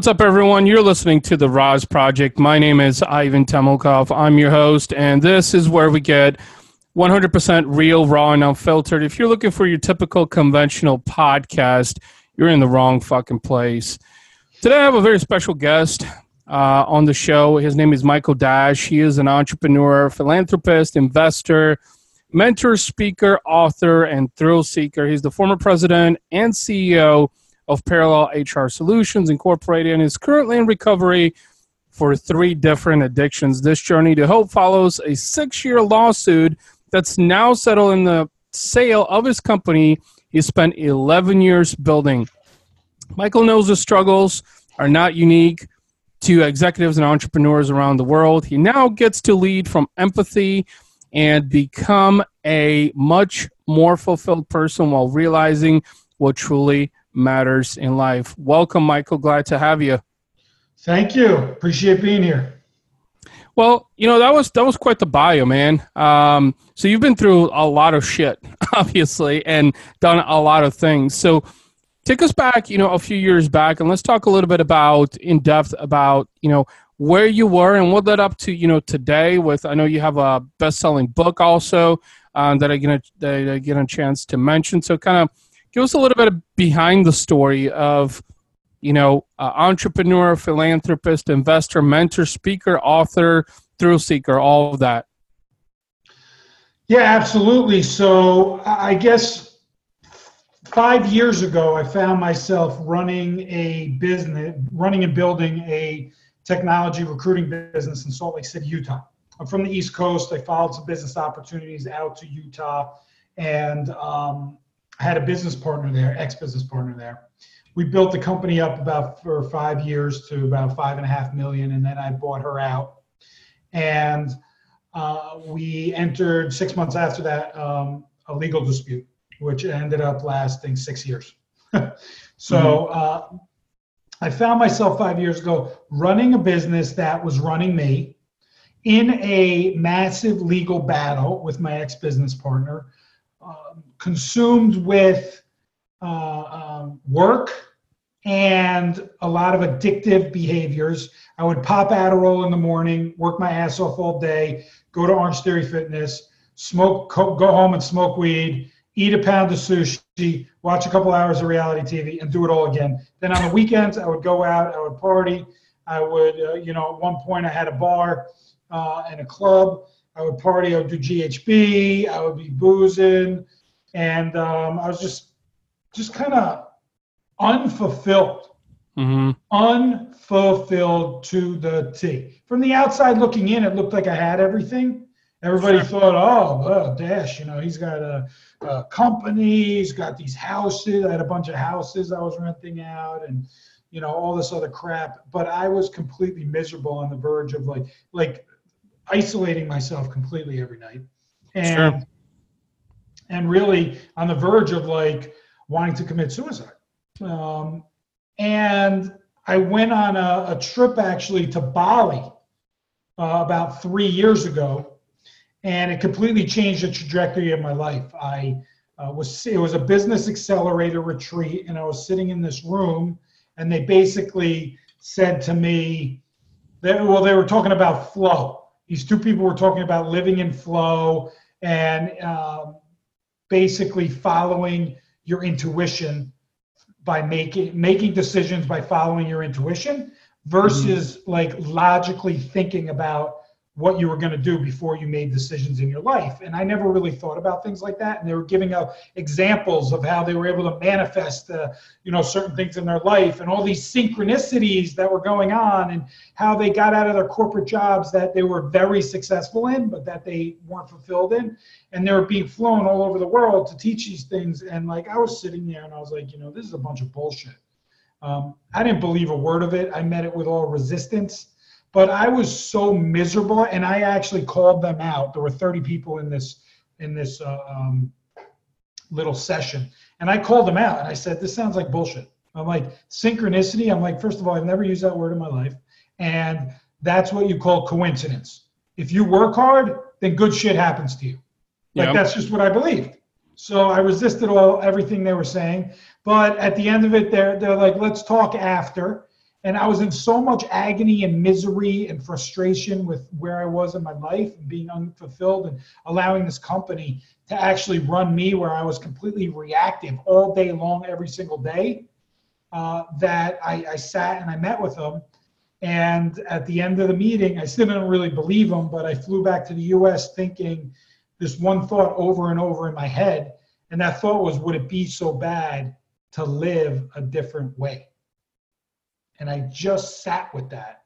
What's up, everyone? You're listening to the RAS Project. My name is Ivan Temelkov. I'm your host, and this is where we get 100% real, raw, and unfiltered. If you're looking for your typical conventional podcast, you're in the wrong fucking place. Today, I have a very special guest uh, on the show. His name is Michael Dash. He is an entrepreneur, philanthropist, investor, mentor, speaker, author, and thrill seeker. He's the former president and CEO of Parallel HR Solutions Incorporated and is currently in recovery for three different addictions. This journey to hope follows a six year lawsuit that's now settled in the sale of his company he spent 11 years building. Michael knows the struggles are not unique to executives and entrepreneurs around the world. He now gets to lead from empathy and become a much more fulfilled person while realizing what truly matters in life. Welcome, Michael. Glad to have you. Thank you. Appreciate being here. Well, you know that was that was quite the bio, man. Um, so you've been through a lot of shit, obviously, and done a lot of things. So take us back, you know, a few years back, and let's talk a little bit about in depth about you know where you were and what led up to you know today. With I know you have a best selling book also um, that I get a, that I get a chance to mention. So kind of give us a little bit of behind the story of you know uh, entrepreneur philanthropist investor mentor speaker author thrill seeker all of that. Yeah absolutely. So i guess five years ago i found myself running a business running and building a technology recruiting business in salt lake city utah. I'm from the east coast. I followed some business opportunities out to utah. And um, I had a business partner there, ex-business partner there. We built the company up about for five years to about five and a half million, and then I bought her out. And uh, we entered six months after that um, a legal dispute, which ended up lasting six years. so mm-hmm. uh, I found myself five years ago running a business that was running me in a massive legal battle with my ex business partner um, consumed with uh, um, work and a lot of addictive behaviors. I would pop Adderall in the morning, work my ass off all day, go to Orange Theory Fitness, smoke, go home and smoke weed, eat a pound of sushi, watch a couple hours of reality TV, and do it all again. Then on the weekends, I would go out, I would party. I would, uh, you know, at one point I had a bar uh, and a club. I would party. I would do GHB. I would be boozing, and um, I was just just kind of unfulfilled. Mm-hmm. Unfulfilled to the T. From the outside looking in, it looked like I had everything. Everybody sure. thought, oh, well, Dash, you know, he's got a, a, company, he's got these houses. I had a bunch of houses I was renting out, and you know, all this other crap. But I was completely miserable on the verge of like, like isolating myself completely every night. And sure. and really on the verge of like wanting to commit suicide. Um, and i went on a, a trip actually to bali uh, about three years ago and it completely changed the trajectory of my life. I uh, was it was a business accelerator retreat and i was sitting in this room and they basically said to me that well they were talking about flow these two people were talking about living in flow and um, basically following your intuition by making making decisions by following your intuition versus mm-hmm. like logically thinking about what you were going to do before you made decisions in your life. And I never really thought about things like that. And they were giving out examples of how they were able to manifest, uh, you know, certain things in their life and all these synchronicities that were going on and how they got out of their corporate jobs that they were very successful in, but that they weren't fulfilled in. And they were being flown all over the world to teach these things. And like I was sitting there and I was like, you know, this is a bunch of bullshit. Um, I didn't believe a word of it. I met it with all resistance but I was so miserable, and I actually called them out. There were 30 people in this in this uh, um, little session, and I called them out, and I said, "This sounds like bullshit." I'm like synchronicity. I'm like, first of all, I've never used that word in my life, and that's what you call coincidence. If you work hard, then good shit happens to you. Like yep. that's just what I believed. So I resisted all everything they were saying, but at the end of it, they're they're like, "Let's talk after." And I was in so much agony and misery and frustration with where I was in my life and being unfulfilled and allowing this company to actually run me where I was completely reactive all day long, every single day. Uh, that I, I sat and I met with them. And at the end of the meeting, I still didn't really believe them, but I flew back to the US thinking this one thought over and over in my head. And that thought was, would it be so bad to live a different way? And I just sat with that.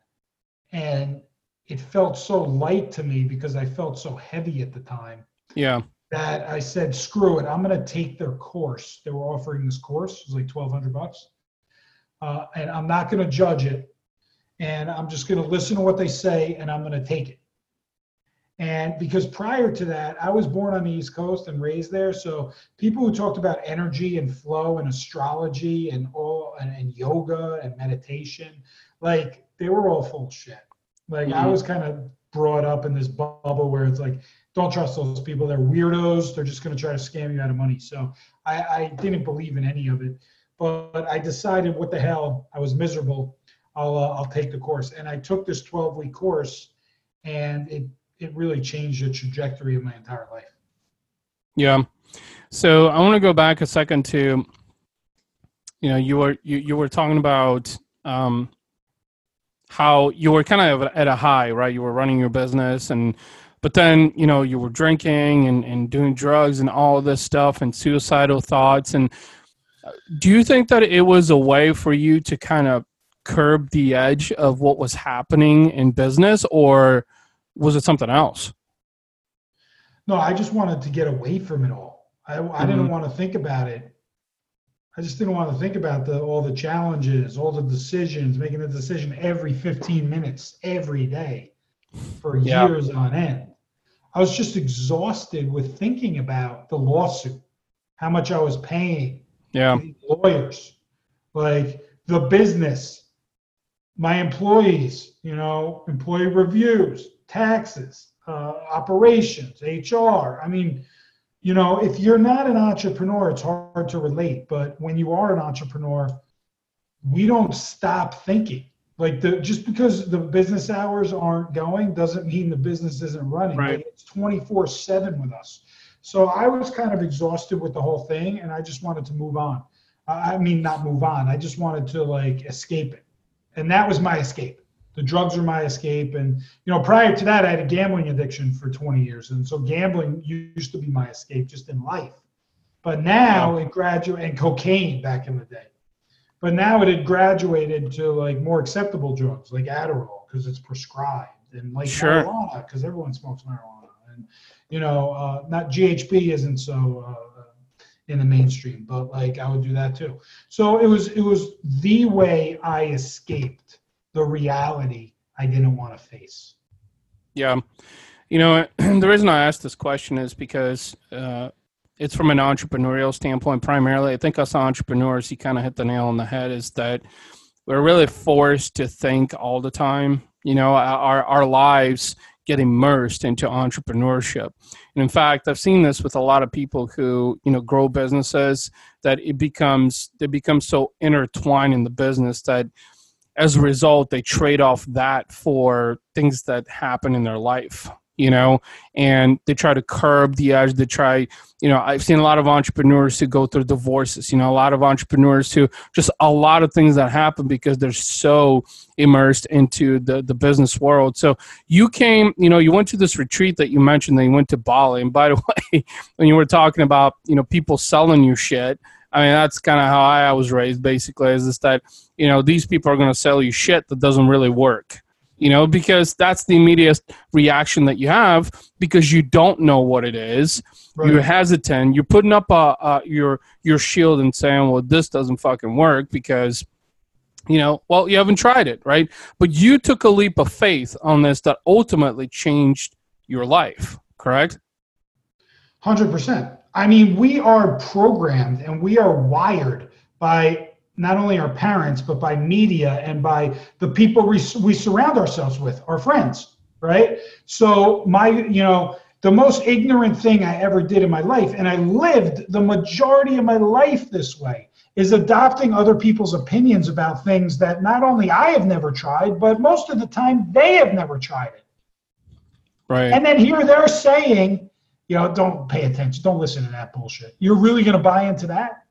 And it felt so light to me because I felt so heavy at the time. Yeah. That I said, screw it, I'm going to take their course. They were offering this course, it was like 1200 bucks. Uh, and I'm not going to judge it. And I'm just going to listen to what they say and I'm going to take it. And because prior to that, I was born on the East Coast and raised there. So people who talked about energy and flow and astrology and all and, and yoga and meditation, like they were all full shit. Like mm-hmm. I was kind of brought up in this bubble where it's like, don't trust those people. They're weirdos. They're just going to try to scam you out of money. So I, I didn't believe in any of it. But I decided, what the hell? I was miserable. I'll uh, I'll take the course, and I took this 12 week course, and it it really changed the trajectory of my entire life. Yeah. So I want to go back a second to, you know, you were you, you were talking about um, how you were kind of at a high, right? You were running your business and but then you know you were drinking and, and doing drugs and all this stuff and suicidal thoughts and uh, do you think that it was a way for you to kind of curb the edge of what was happening in business or was it something else? No, I just wanted to get away from it all. I, I mm-hmm. didn't want to think about it. I just didn't want to think about the all the challenges, all the decisions, making a decision every 15 minutes every day for yeah. years on end. I was just exhausted with thinking about the lawsuit, how much I was paying, yeah, lawyers, like the business, my employees, you know, employee reviews, taxes, uh, operations, HR. I mean, you know, if you're not an entrepreneur, it's hard to relate. But when you are an entrepreneur, we don't stop thinking. Like the just because the business hours aren't going doesn't mean the business isn't running. Right. Like it's 24 7 with us. So I was kind of exhausted with the whole thing and I just wanted to move on. I mean, not move on. I just wanted to like escape it. And that was my escape the drugs were my escape. And you know prior to that i had a gambling addiction for 20 years. And so gambling used to be my escape just in life. But now it graduated and cocaine back in the day. But now it had graduated to like more acceptable drugs like adderall because it's prescribed and like sure. marijuana because everyone smokes marijuana. And you know uh, not ghb isn't so uh, in the mainstream but like i would do that too. So it was it was the way i escaped the reality I didn't want to face. Yeah. You know, the reason I asked this question is because uh, it's from an entrepreneurial standpoint primarily. I think us entrepreneurs, you kind of hit the nail on the head, is that we're really forced to think all the time. You know, our, our lives get immersed into entrepreneurship. And in fact, I've seen this with a lot of people who, you know, grow businesses that it becomes, they become so intertwined in the business that as a result they trade off that for things that happen in their life you know? And they try to curb the edge they try you know i've seen a lot of entrepreneurs who go through divorces you know a lot of entrepreneurs who just a lot of things that happen because they're so immersed into the the business world. So you came you know you went to this retreat that you mentioned that you went to bali. And by the way when you were talking about you know people selling you shit I mean, that's kind of how I was raised. Basically, is this that you know these people are going to sell you shit that doesn't really work. You know, because that's the immediate reaction that you have because you don't know what it is. Right. You're hesitant. You're putting up a, a, your your shield and saying, "Well, this doesn't fucking work," because you know, well, you haven't tried it, right? But you took a leap of faith on this that ultimately changed your life, correct? Hundred percent. I mean, we are programmed and we are wired by not only our parents, but by media and by the people we, we surround ourselves with, our friends, right? So, my, you know, the most ignorant thing I ever did in my life, and I lived the majority of my life this way. is adopting other people's opinions about things that not only I have never tried, but most of the time they have never tried it. Right. And then here they're saying, you know, don't pay attention, don't listen to that bullshit. You're really going to buy into that?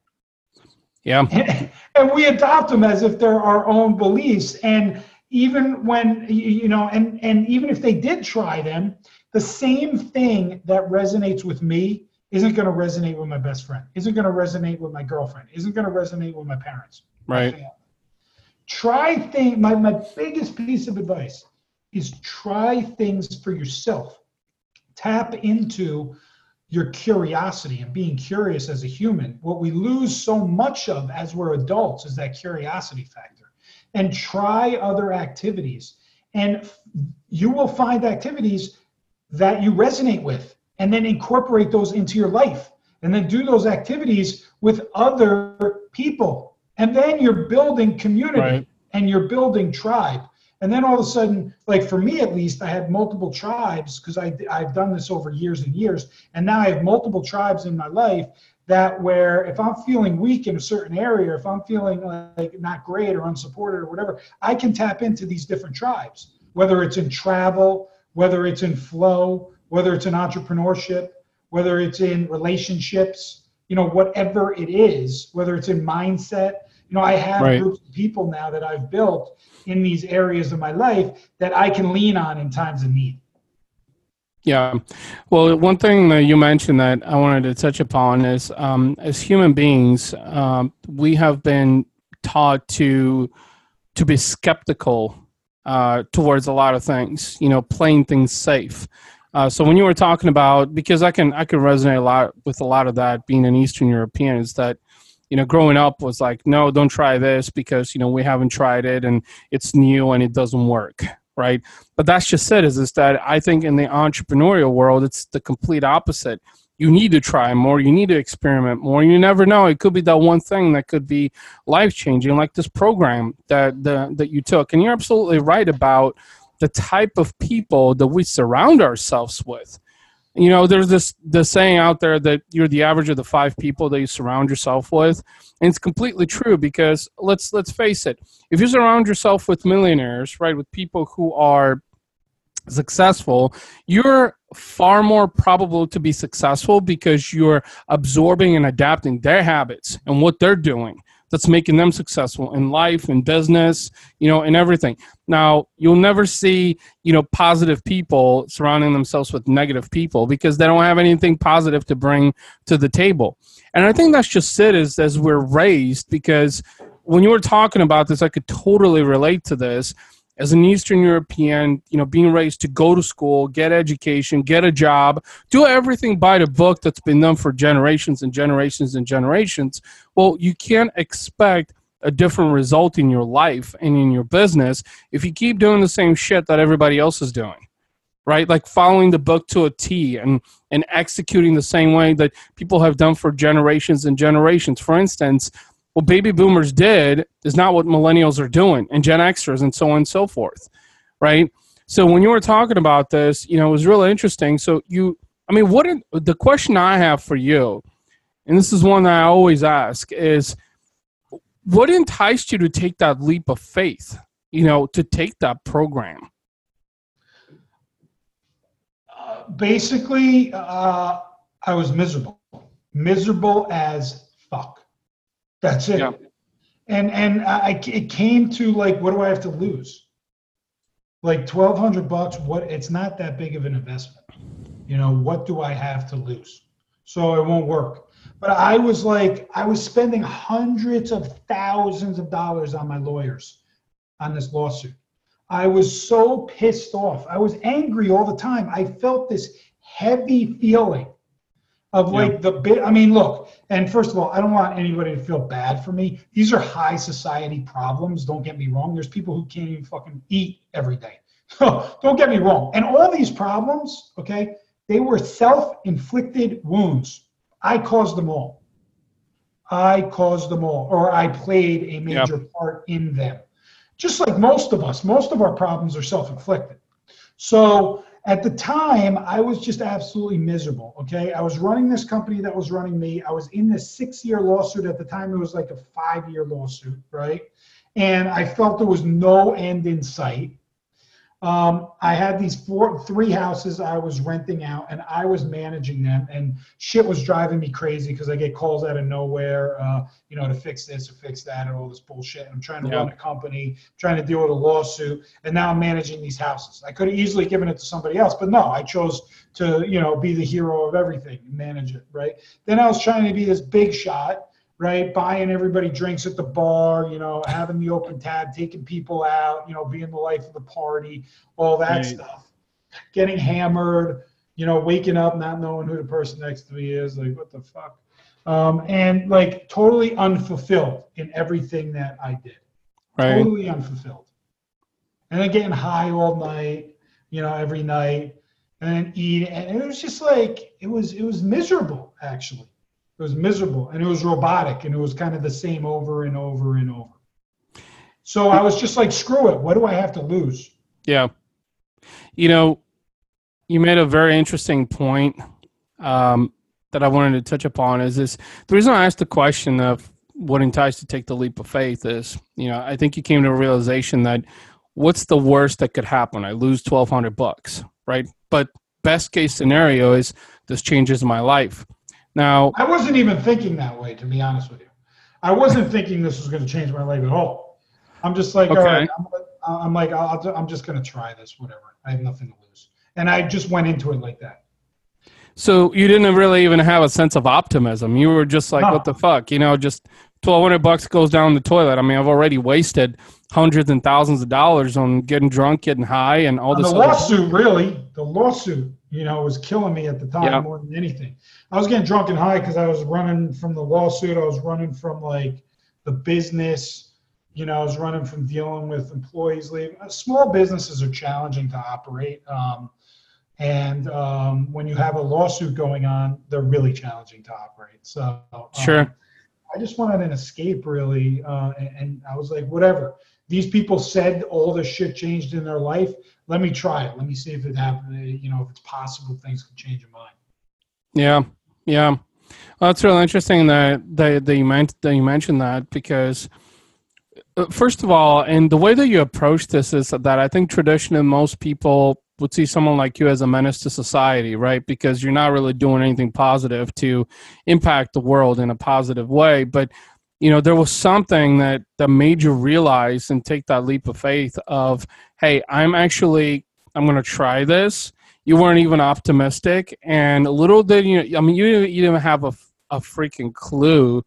Yeah. And, we adopt them as if they're our own beliefs. And even when, you know, and, and even if they did try them, the same thing that resonates with me isn't going to resonate with my best friend, isn't going to resonate with my girlfriend, isn't going to resonate with my parents. Right. My try things, my, my biggest piece of advice is try things for yourself. Tap into your curiosity and being curious as a human. What we lose so much of as we're adults is that curiosity factor. And try other activities. And you will find activities that you resonate with and then incorporate those into your life and then do those activities with other people and then you're building community right. and you're building tribe and then all of a sudden like for me at least i had multiple tribes because i've done this over years and years and now i have multiple tribes in my life that where if i'm feeling weak in a certain area if i'm feeling like not great or unsupported or whatever i can tap into these different tribes whether it's in travel whether it's in flow whether it's in entrepreneurship, whether it's in relationships, you know, whatever it is, whether it's in mindset. You know, I have right. groups of people now that I've built in these areas of my life that I can lean on in times of need. Yeah. Well, one thing that you mentioned that I wanted to touch upon is um, as human beings, um, we have been taught to to be skeptical uh, towards a lot of things, you know, playing things safe. Uh, so when you were talking about, because I can I can resonate a lot with a lot of that being an Eastern European is that, you know, growing up was like, no, don't try this because you know we haven't tried it and it's new and it doesn't work, right? But that's just it. Is is that I think in the entrepreneurial world it's the complete opposite. You need to try more. You need to experiment more. You never know. It could be that one thing that could be life changing, like this program that the, that you took. And you're absolutely right about the type of people that we surround ourselves with. You know, there's this the saying out there that you're the average of the five people that you surround yourself with, and it's completely true because let's let's face it, if you surround yourself with millionaires, right, with people who are successful, you're far more probable to be successful because you're absorbing and adapting their habits and what they're doing that's making them successful in life and business you know and everything. Now you'll never see you know positive people surrounding themselves with negative people because they don't have anything positive to bring to the table. And i think that's just it is as we're raised because when you were talking about this i could totally relate to this as an Eastern European, you know, being raised to go to school, get education, get a job, do everything by the book that's been done for generations and generations and generations, well, you can't expect a different result in your life and in your business if you keep doing the same shit that everybody else is doing. Right? Like following the book to a T and, and executing the same way that people have done for generations and generations. For instance, what baby boomers did is not what millennials are doing and Gen Xers and so on and so forth, right? So when you were talking about this, you know, it was really interesting. So you, I mean, what the question I have for you, and this is one that I always ask, is what enticed you to take that leap of faith? You know, to take that program. Uh, basically, uh, I was miserable, miserable as fuck. That's it. Yeah. And and I it came to like, what do I have to lose? Like twelve hundred bucks. What? It's not that big of an investment. You know, what do I have to lose? So it won't work. But I was like, I was spending hundreds of thousands of dollars on my lawyers on this lawsuit. I was so pissed off. I was angry all the time. I felt this heavy feeling of like yeah. the bit. I mean, look, and first of all, I don't want anybody to feel bad for me. These are high society problems. Don't get me wrong. There's people who can't even fucking eat every day. So don't get me wrong. And all these problems, okay, they were self inflicted wounds. I caused them all. I caused them all, or I played a major yep. part in them. Just like most of us, most of our problems are self inflicted. So at the time, I was just absolutely miserable. Okay. I was running this company that was running me. I was in this six year lawsuit. At the time, it was like a five year lawsuit, right? And I felt there was no end in sight. Um, I had these four, three houses I was renting out, and I was managing them, and shit was driving me crazy because I get calls out of nowhere, uh, you know, to fix this or fix that and all this bullshit. I'm trying to Yeah. run a company, trying to deal with a lawsuit, and now I'm managing these houses. I could have easily given it to somebody else, but no, I chose to, you know, be the hero of everything, and manage it, right? Then I was trying to be this big shot, right? Buying everybody drinks at the bar, you know, having the open tab, taking people out, you know, being the life of the party, all that Right. stuff. Getting hammered, you know, waking up not knowing who the person next to me is, like what the fuck, um, and like totally unfulfilled in everything that I did. Right. Totally unfulfilled. And then getting high all night, you know, every night, and then eating, and it was just like it was it was miserable actually. It was miserable and it was robotic and it was kind of the same over and over and over. So I was just like, screw it. What do I have to lose? Yeah. You know, you made a very interesting point um, that I wanted to touch upon. Is this the reason I asked the question of what entices to take the leap of faith? Is you know I think you came to a realization that what's the worst that could happen? I lose twelve hundred bucks, right? But best case scenario is this changes my life. Now, I wasn't even thinking that way, to be honest with you. I wasn't thinking this was going to change my life at all. I'm just like, all Okay. right, I'm, I'm like, I'll, I'll- I'm just going to try this, whatever. I have nothing to lose. And I just went into it like that. So you didn't really even have a sense of optimism. You were just like, No. "What the fuck?" You know, just twelve hundred bucks goes down the toilet. I mean, I've already wasted hundreds and thousands of dollars on getting drunk, getting high, and all And this. the lawsuit, really, the lawsuit, you know, was killing me at the time Yeah. more than anything. I was getting drunk and high because I was running from the lawsuit. I was running from like the business. You know, I was running from dealing with employees leaving. Uh, Small businesses are challenging to operate. Um, and um, when you have a lawsuit going on, they're really challenging to operate. So, um, Sure. I just wanted an escape, really. Uh, and, and I was like, whatever. These people said all this shit changed in their life. Let me try it. Let me see if it happened. You know, if it's possible, things can change your mind. Yeah, yeah. Well, that's really interesting that that, that you meant that you mentioned that because uh, first of all, and the way that you approach this is that I think traditionally most people would see someone like you as a menace to society, right? Because you're not really doing anything positive to impact the world in a positive way. But you know, there was something that that made you realize and take that leap of faith of, hey, I'm actually I'm going to try this you weren't even optimistic and little did you i mean you, you didn't have a, a freaking clue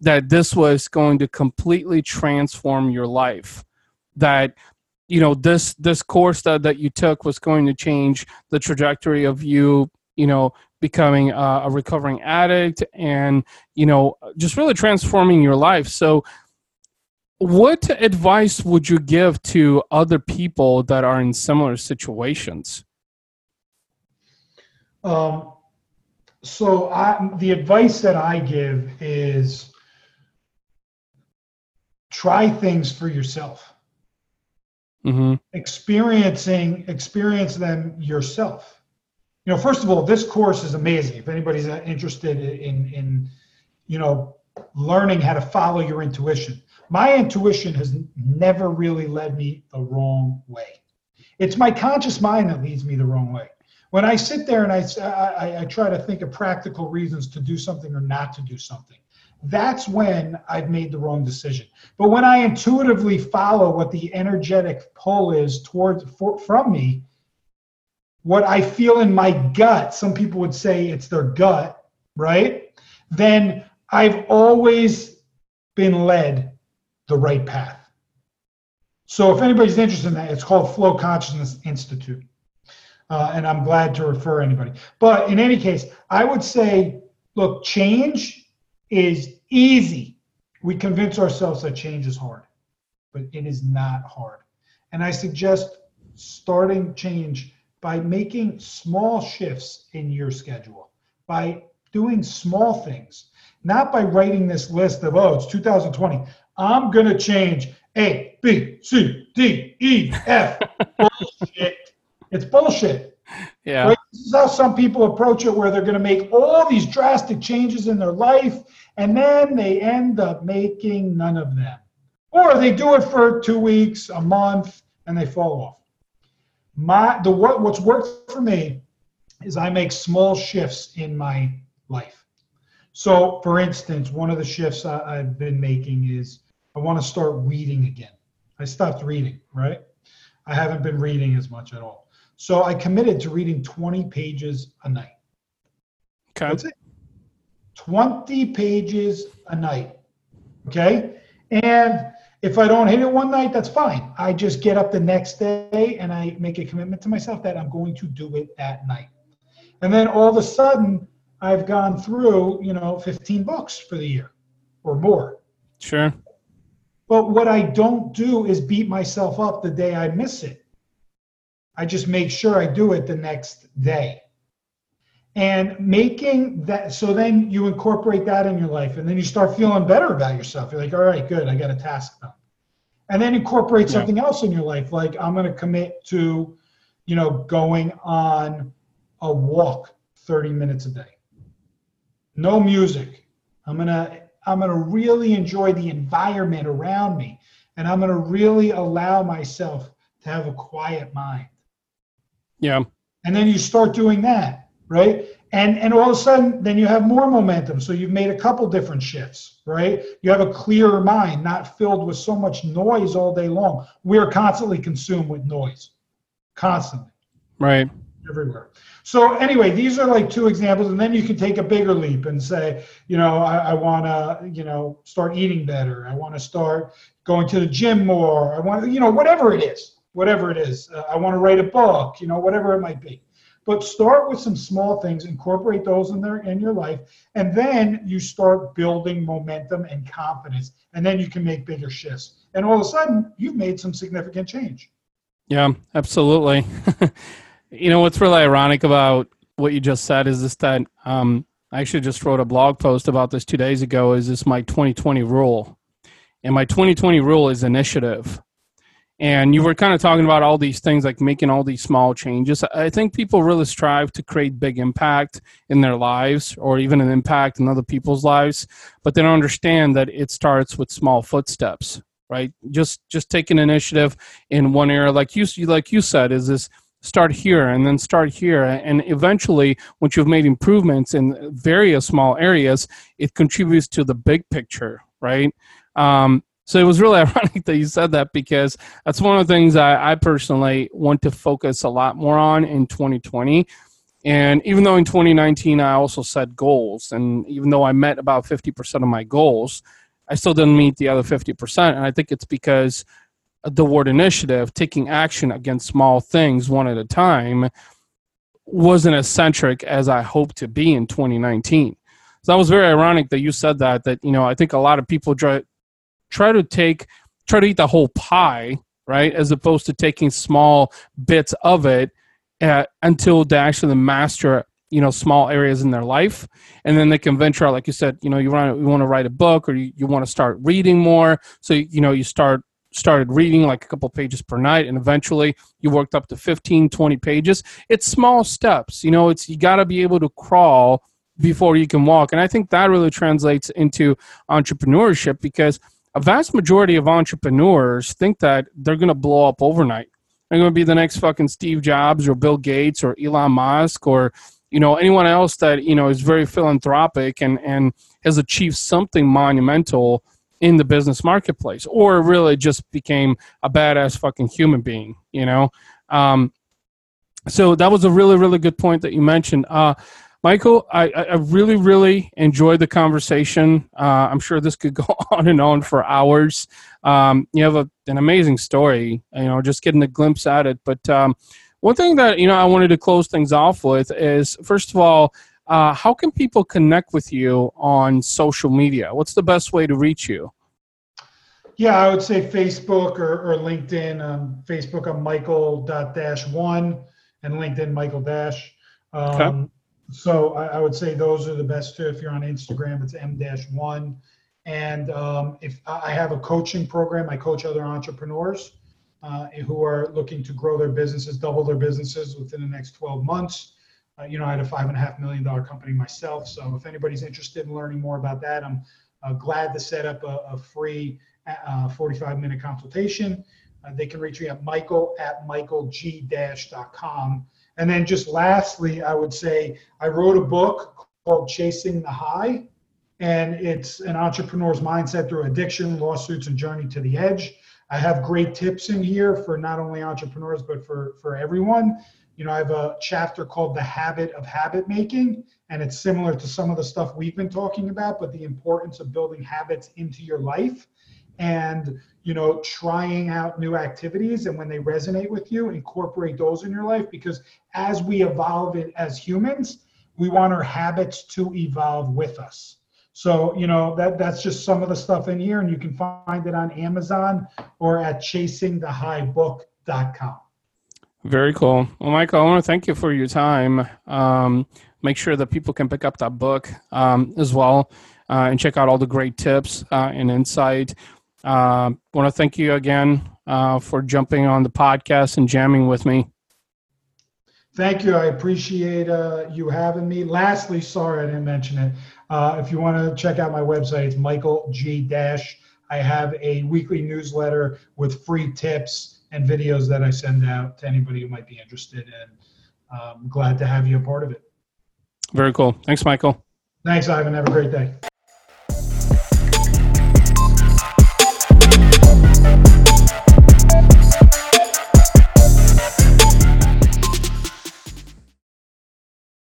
that this was going to completely transform your life that you know this this course that, that you took was going to change the trajectory of you you know becoming a, a recovering addict and you know just really transforming your life so what advice would you give to other people that are in similar situations Um, so I, the advice that I give is try things for yourself. Hmm Experiencing, experience them yourself. You know, first of all, this course is amazing. If anybody's interested in, in, you know, learning how to follow your intuition, my intuition has never really led me the wrong way. It's my conscious mind that leads me the wrong way when I sit there and I, I, I try to think of practical reasons to do something or not to do something, that's when I've made the wrong decision. But when I intuitively follow what the energetic pull is towards for, from me, what I feel in my gut, some people would say it's their gut, right? Then I've always been led the right path. So if anybody's interested in that, it's called Flow Consciousness Institute. Uh, and I'm glad to refer anybody. But in any case, I would say, look, change is easy. We convince ourselves that change is hard, but it is not hard. And I suggest starting change by making small shifts in your schedule, by doing small things, not by writing this list of, oh, it's 2020. I'm going to change A, B, C, D, E, F. bullshit. It's bullshit. Yeah. Right? This is how some people approach it, where they're going to make all these drastic changes in their life, and then they end up making none of them. Or they do it for two weeks, a month, and they fall off. My the what what's worked for me is I make small shifts in my life. So, for instance, one of the shifts I, I've been making is I want to start reading again. I stopped reading, right? I haven't been reading as much at all. So I committed to reading 20 pages a night. Okay. That's it. 20 pages a night. Okay. And if I don't hit it one night, that's fine. I just get up the next day and I make a commitment to myself that I'm going to do it at night. And then all of a sudden, I've gone through, you know, 15 books for the year or more. Sure. But what I don't do is beat myself up the day I miss it. I just make sure I do it the next day. And making that, so then you incorporate that in your life and then you start feeling better about yourself. You're like, all right, good, I got a task done. And then incorporate Yeah. something else in your life. Like, I'm going to commit to, you know, going on a walk 30 minutes a day. No music. I'm going to, I'm going to really enjoy the environment around me. And I'm going to really allow myself to have a quiet mind Yeah. and then you start doing that right? And and all of a sudden then you have more momentum. So you've made a couple different shifts right? You have a clearer mind not filled with so much noise all day long. We're constantly consumed with noise. Constantly. Right. everywhere. So anyway these are like two examples and then you can take a bigger leap and say you know i, I want to you know start eating better. I want to start going to the gym more. I want to you know whatever it is whatever it is uh, i want to write a book you know whatever it might be but start with some small things incorporate those in there in your life and then you start building momentum and confidence and then you can make bigger shifts and all of a sudden you've made some significant change Yeah, absolutely. you know what's really ironic about what you just said is this that um, I actually just wrote a blog post about this two days ago. Is this my 2020 rule? And my 2020 rule is initiative. And you were kind of talking about all these things like making all these small changes. I think people really strive to create big impact in their lives or even an impact in other people's lives, but they don't understand that it starts with small footsteps, right? Just just take an initiative in one area like you like you said is this start here and then start here and eventually once you've made improvements in various small areas it contributes to the big picture right um, so it was really ironic that you said that because that's one of the things I, I personally want to focus a lot more on in 2020 and even though in 2019 i also set goals and even though i met about 50% of my goals i still didn't meet the other 50% and i think it's because the word initiative, taking action against small things one at a time, wasn't as centric as I hoped to be in 2019. So that was very ironic that you said that. That you know, I think a lot of people try try to take try to eat the whole pie, right, as opposed to taking small bits of it uh, until they actually master you know small areas in their life. And then they can venture out like you said you know you want to you write a book or you, you want to start reading more. So you know you start started reading like a couple pages per night and eventually you worked up to 15 20 pages. It's small steps you know it's you got to be able to crawl before you can walk. And i think that really translates into entrepreneurship because a vast majority of entrepreneurs think that they're going to blow up overnight. They're going to be the next fucking steve jobs or bill gates or elon musk or you know anyone else that you know is very philanthropic and and has achieved something monumental in the business marketplace or really just became a badass fucking human being you know? Um, so that was a really really good point that you mentioned. Uh, michael I, I really really enjoyed the conversation uh, i'm sure this could go on and on for hours um, you have a, an amazing story you know just getting a glimpse at it but um, one thing that you know I wanted to close things off with is first of all, uh, how can people connect with you on social media? What's the best way to reach you? Yeah, I would say Facebook or, or LinkedIn. Um, Facebook, I'm Michael dash one, and LinkedIn, Michael Dash. Um, Okay. So I, I would say those are the best two. If you're on Instagram, it's M dash one. And um, if I have a coaching program, I coach other entrepreneurs. uh, who are looking to grow their businesses, double their businesses within the next 12 months. Uh, you know, I had a five and a half million dollar company myself. So if anybody's interested in learning more about that, I'm uh, glad to set up a, a free uh, 45 minute consultation. Uh, they can reach me at michael at michaelg-.com. And then just lastly, I would say I wrote a book called Chasing the High, and it's an entrepreneur's mindset through addiction, lawsuits, and journey to the edge. I have great tips in here for not only entrepreneurs, but for, for everyone you know, I have a chapter called The Habit of Habit Making, and it's similar to some of the stuff we've been talking about, but the importance of building habits into your life and, you know, trying out new activities. And when they resonate with you, incorporate those in your life because as we evolve it as humans, we want our habits to evolve with us. So, you know, that that's just some of the stuff in here, and you can find it on Amazon or at chasingthehighbook.com. Very cool. Well, Michael, I want to thank you for your time. Um, make sure that people can pick up that book um, as well uh, and check out all the great tips uh, and insight. Uh, want to thank you again uh, for jumping on the podcast and jamming with me. Thank you. I appreciate uh, you having me. Lastly, sorry I didn't mention it. Uh, if you want to check out my website, it's Michael G. Dash. I have a weekly newsletter with free tips and videos that I send out to anybody who might be interested. And I'm um, glad to have you a part of it. Very cool. Thanks, Michael. Thanks, Ivan. Have a great day.